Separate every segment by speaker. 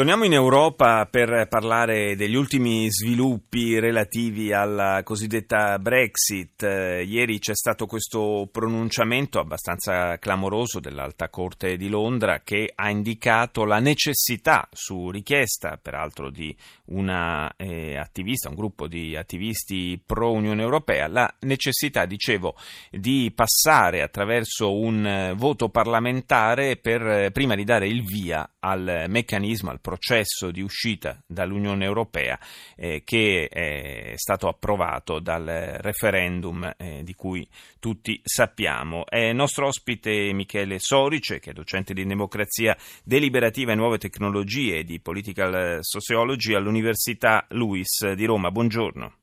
Speaker 1: Torniamo in Europa per parlare degli ultimi sviluppi relativi alla cosiddetta Brexit. Eh, ieri c'è stato questo pronunciamento abbastanza clamoroso dell'Alta Corte di Londra che ha indicato la necessità, su richiesta peraltro di una eh, attivista, un gruppo di attivisti pro Unione Europea, la necessità, dicevo, di passare attraverso un eh, voto parlamentare per, eh, prima di dare il via al meccanismo, al processo di uscita dall'Unione Europea eh, che è stato approvato dal referendum eh, di cui tutti sappiamo. È nostro ospite Michele Sorice, che è docente di democrazia deliberativa e nuove tecnologie e di political sociology all'Università LUIS di Roma. Buongiorno.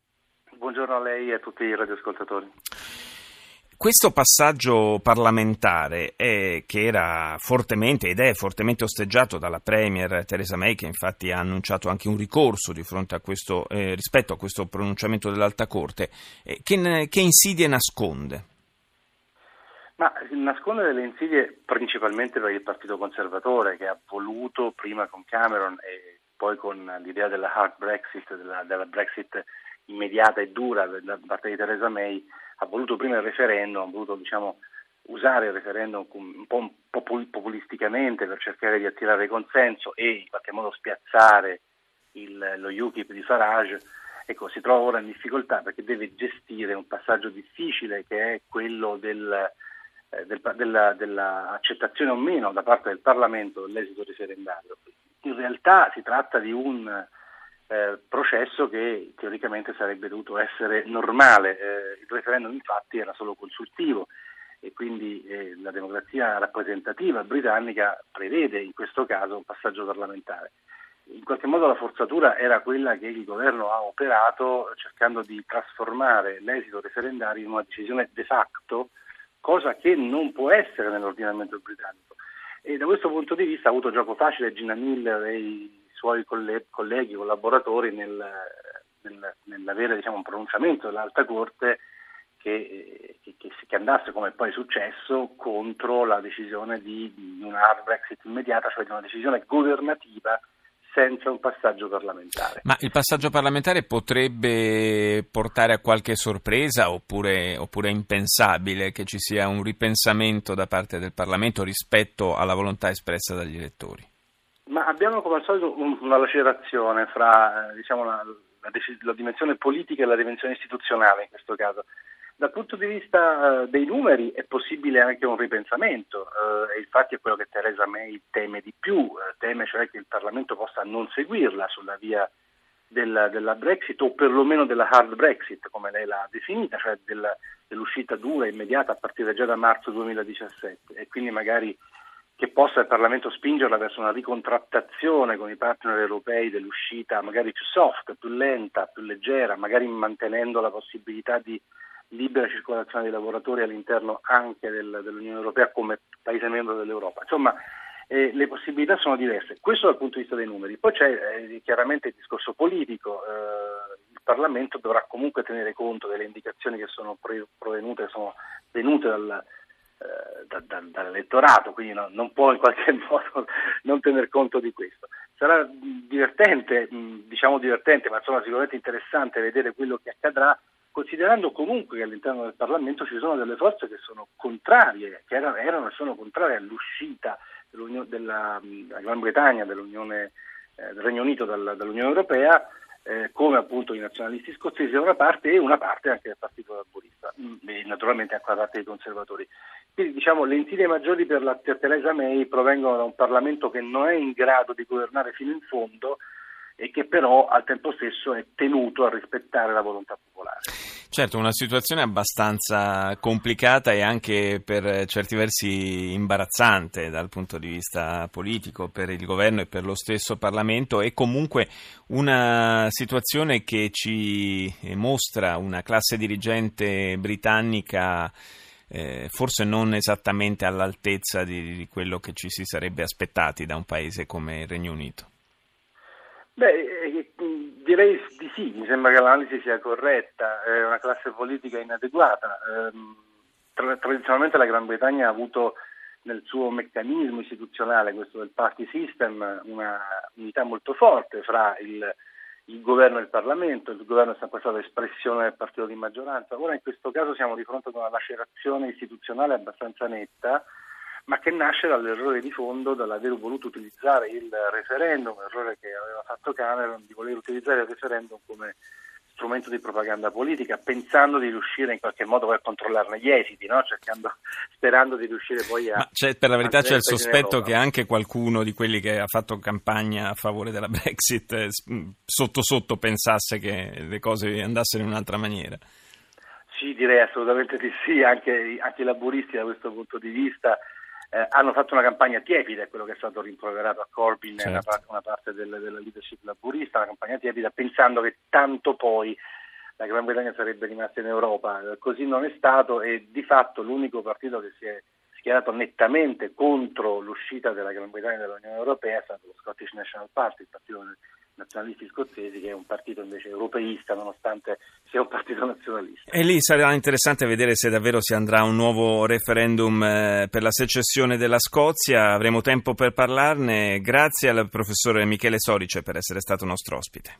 Speaker 2: Buongiorno a lei e a tutti i radioascoltatori.
Speaker 1: Questo passaggio parlamentare è, che era fortemente ed è fortemente osteggiato dalla Premier Theresa May, che infatti ha annunciato anche un ricorso a questo, eh, rispetto a questo pronunciamento dell'Alta Corte, eh, che, che insidie nasconde?
Speaker 2: Ma nasconde delle insidie principalmente per il Partito Conservatore che ha voluto prima con Cameron e poi con l'idea della hard Brexit, della, della Brexit immediata e dura da parte di Theresa May, ha voluto prima il referendum, ha voluto diciamo, usare il referendum un po' populisticamente per cercare di attirare consenso e in qualche modo spiazzare il, lo UKIP di Farage, ecco, si trova ora in difficoltà perché deve gestire un passaggio difficile che è quello del, eh, del, della, dell'accettazione o meno da parte del Parlamento dell'esito referendario. In realtà si tratta di un eh, processo che teoricamente sarebbe dovuto essere normale. Eh, il referendum infatti era solo consultivo e quindi eh, la democrazia rappresentativa britannica prevede in questo caso un passaggio parlamentare. In qualche modo la forzatura era quella che il governo ha operato cercando di trasformare l'esito referendario in una decisione de facto, cosa che non può essere nell'ordinamento britannico. E da questo punto di vista ha avuto gioco facile Gina Miller e i suoi colleghi, collaboratori nel, nel, nell'avere diciamo, un pronunciamento dell'Alta Corte che, che, che, andasse, come poi è successo, contro la decisione di, di una hard Brexit immediata, cioè di una decisione governativa senza un passaggio parlamentare.
Speaker 1: Ma il passaggio parlamentare potrebbe portare a qualche sorpresa oppure, oppure, è impensabile che ci sia un ripensamento da parte del Parlamento rispetto alla volontà espressa dagli elettori?
Speaker 2: Ma abbiamo come al solito una lacerazione fra eh, diciamo, la, la, la, dimensione politica e la dimensione istituzionale in questo caso. Dal punto di vista uh, dei numeri è possibile anche un ripensamento uh, e infatti è quello che Theresa May teme di più, uh, teme cioè che il Parlamento possa non seguirla sulla via della, della, Brexit o perlomeno della hard Brexit come lei l'ha definita, cioè della, dell'uscita dura e immediata a partire già da marzo 2017 e quindi magari che possa il Parlamento spingerla verso una ricontrattazione con i partner europei dell'uscita magari più soft, più lenta, più leggera, magari mantenendo la possibilità di libera circolazione dei lavoratori all'interno anche del, dell'Unione Europea come Paese membro dell'Europa. Insomma, eh, le possibilità sono diverse. Questo dal punto di vista dei numeri. Poi c'è eh, chiaramente il discorso politico. Eh, il Parlamento dovrà comunque tenere conto delle indicazioni che sono provenute, sono venute dal, da, da, dall'elettorato, quindi no, non può in qualche modo non tener conto di questo. Sarà divertente, diciamo divertente, ma insomma sicuramente interessante vedere quello che accadrà, considerando comunque che all'interno del Parlamento ci sono delle forze che sono contrarie, che erano, erano sono contrarie all'uscita della, della Gran Bretagna dell'Unione, eh, del Regno Unito dal, dall'Unione Europea eh, come appunto i nazionalisti scozzesi da una parte e una parte anche del Partito Laborista mm, e naturalmente anche la parte dei conservatori. Quindi diciamo le insidie maggiori per la per Theresa May provengono da un Parlamento che non è in grado di governare fino in fondo e che però al tempo stesso è tenuto a rispettare la volontà popolare.
Speaker 1: Certo, una situazione abbastanza complicata e anche per certi versi imbarazzante dal punto di vista politico per il governo e per lo stesso Parlamento e comunque una situazione che ci mostra una classe dirigente britannica eh, forse non esattamente all'altezza di, di quello che ci si sarebbe aspettati da un paese come il Regno Unito.
Speaker 2: Beh, eh, direi di sì, mi sembra che l'analisi sia corretta, è una classe politica inadeguata. Ehm, tradizionalmente la Gran Bretagna ha avuto nel suo meccanismo istituzionale, questo del party system, una unità molto forte fra il, il governo e il Parlamento, il governo è sempre stato espressione del partito di maggioranza, ora in questo caso siamo di fronte ad una lacerazione istituzionale abbastanza netta ma che nasce dall'errore di fondo dall'aver voluto utilizzare il referendum, errore che aveva fatto Cameron, di voler utilizzare il referendum come strumento di propaganda politica, pensando di riuscire in qualche modo a controllarne gli esiti, no? Cercando, sperando di riuscire poi a...
Speaker 1: Per la verità c'è il sospetto che anche qualcuno di quelli che ha fatto campagna a favore della Brexit eh, sotto sotto pensasse che le cose andassero in un'altra maniera.
Speaker 2: Sì, direi assolutamente di sì, anche, anche i laburisti da questo punto di vista eh, hanno fatto una campagna tiepida, è quello che è stato rimproverato a Corbyn certo. una parte, una parte del, della leadership laburista, una campagna tiepida pensando che tanto poi la Gran Bretagna sarebbe rimasta in Europa. Così non è stato e di fatto l'unico partito che si è schierato nettamente contro l'uscita della Gran Bretagna dall'Unione Europea è stato lo Scottish National Party, il partito nazionalisti scozzesi, che è un partito invece europeista, nonostante sia un partito nazionalista.
Speaker 1: E lì sarà interessante vedere se davvero si andrà a un nuovo referendum eh, per la secessione della Scozia. Avremo tempo per parlarne. Grazie al professore Michele Sorice per essere stato nostro ospite.